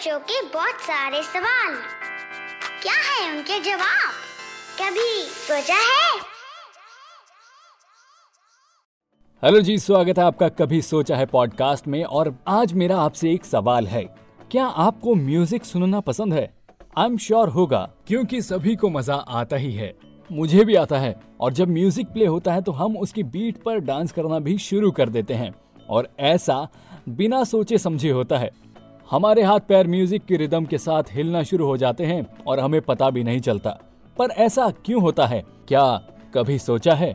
बच्चों के बहुत सारे सवाल। क्या है उनके जवाब? कभी सोचा है? हेलो जी, स्वागत है आपका कभी सोचा है पॉडकास्ट में और आज मेरा आपसे एक सवाल है। क्या आपको म्यूज़िक सुनना पसंद है? आई एम श्योर होगा, क्योंकि सभी को मज़ा आता ही है। मुझे भी आता है, और जब म्यूज़िक प्ले होता है तो हम उसकी बीट पर डांस करना भी शुरू कर देते हैं। और ऐसा बिना सोचे समझे होता है। हमारे हाथ पैर म्यूज़िक की रिदम के साथ हिलना शुरू हो जाते हैं और हमें पता भी नहीं चलता। पर ऐसा क्यों होता है? क्या कभी सोचा है?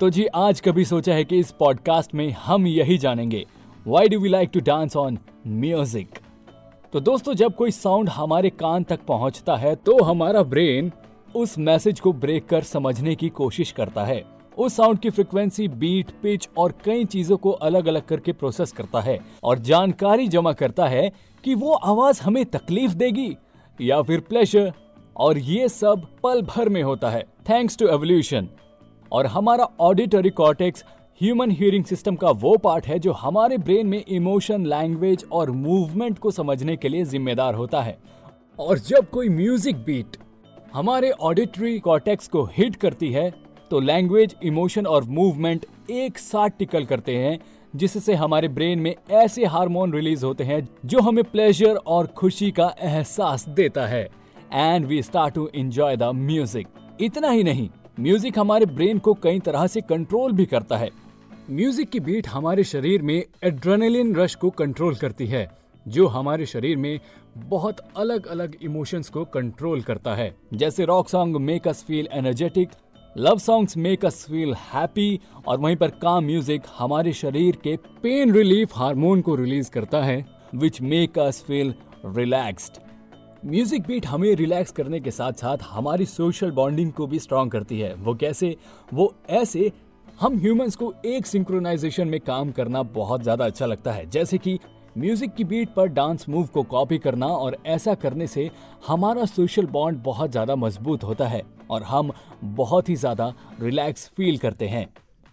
तो जी, आज कभी सोचा है कि इस पॉडकास्ट में हम यही जानेंगे। Why do we like to dance on music तो दोस्तों, जब कोई साउंड हमारे कान तक पहुँचता है तो हमारा ब्रेन उस मैसेज को ब्रेक कर समझने की कोशिश करता है। उस साउंड की फ्रिक्वेंसी बीट पिच और कई चीज़ों को अलग अलग करके प्रोसेस करता है और जानकारी जमा करता है कि वो आवाज़ हमें तकलीफ़ देगी या फिर प्लेजर और ये सब पल भर में होता है। थैंक्स टू एवोल्यूशन और हमारा auditory cortex human hearing system का वो पार्ट है जो हमारे ब्रेन में इमोशन लैंग्वेज और मूवमेंट को समझने के लिए जिम्मेदार होता है। और जब कोई म्यूज़िक बीट हमारे ऑडिटरी कॉर्टेक्स को हिट करती है तो लैंग्वेज इमोशन और मूवमेंट एक साथ टिकल करते हैं, जिससे हमारे ब्रेन में ऐसे हार्मोन रिलीज़ होते हैं जो हमें प्लेजर और खुशी का एहसास देता है। And we start to enjoy the music इतना ही नहीं म्यूज़िक हमारे ब्रेन को कई तरह से कंट्रोल भी करता है। म्यूज़िक की बीट हमारे शरीर में एड्रेनलिन रश को कंट्रोल करती है, जो हमारे शरीर में बहुत अलग अलग इमोशंस को कंट्रोल करता है। जैसे rock song make us feel energetic love songs make us feel happy और वहीं पर काम म्यूज़िक हमारे शरीर के पेन रिलीफ हार्मोन को रिलीज़ करता है which make us feel relaxed music beat हमें रिलैक्स करने के साथ साथ हमारी सोशल बॉन्डिंग को भी स्ट्रॉन्ग करती है। वो कैसे? वो ऐसे हम ह्यूमंस को एक सिंक्रोनाइजेशन में काम करना बहुत ज़्यादा अच्छा लगता है। जैसे कि म्यूज़िक की बीट पर डांस मूव को कॉपी करना और ऐसा करने से हमारा सोशल बॉन्ड बहुत ज़्यादा मज़बूत होता है। और हम बहुत ही ज़्यादा रिलैक्स फील करते हैं।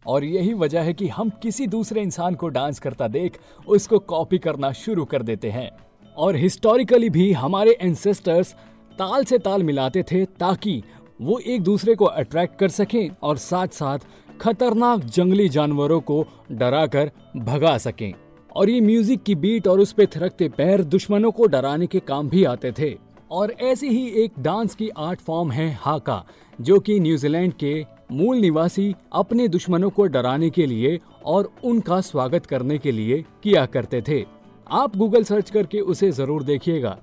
और यही वजह है कि हम किसी दूसरे इंसान को डांस करता देख, उसको कॉपी करना शुरू कर देते हैं। और हिस्टोरिकली भी हमारे एंसेस्टर्स ताल से ताल मिलाते थे ताकि वो एक दूसरे को अट्रैक्ट कर सकें और साथ साथ खतरनाक जंगली जानवरों को डराकर भगा सकें। और ये म्यूज़िक की बीट और उस पे थिरकते पैर दुश्मनों को डराने के काम भी आते थे। और ऐसी ही एक डांस की आर्ट फॉर्म है हाका, जो कि न्यूजीलैंड के मूल निवासी अपने दुश्मनों को डराने के लिए और उनका स्वागत करने के लिए किया करते थे। आप गूगल सर्च करके उसे ज़रूर देखिएगा।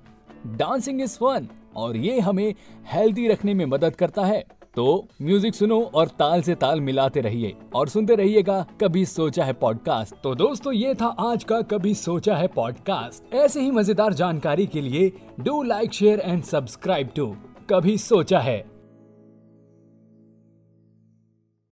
डांसिंग इज़ फन और ये हमें हेल्दी रखने में मदद करता है। तो म्यूज़िक सुनो और ताल से ताल मिलाते रहिए और सुनते रहिएगा, कभी सोचा है पॉडकास्ट तो दोस्तों, ये था आज का कभी सोचा है पॉडकास्ट ऐसे ही मज़ेदार जानकारी के लिए do like share and subscribe to कभी सोचा है।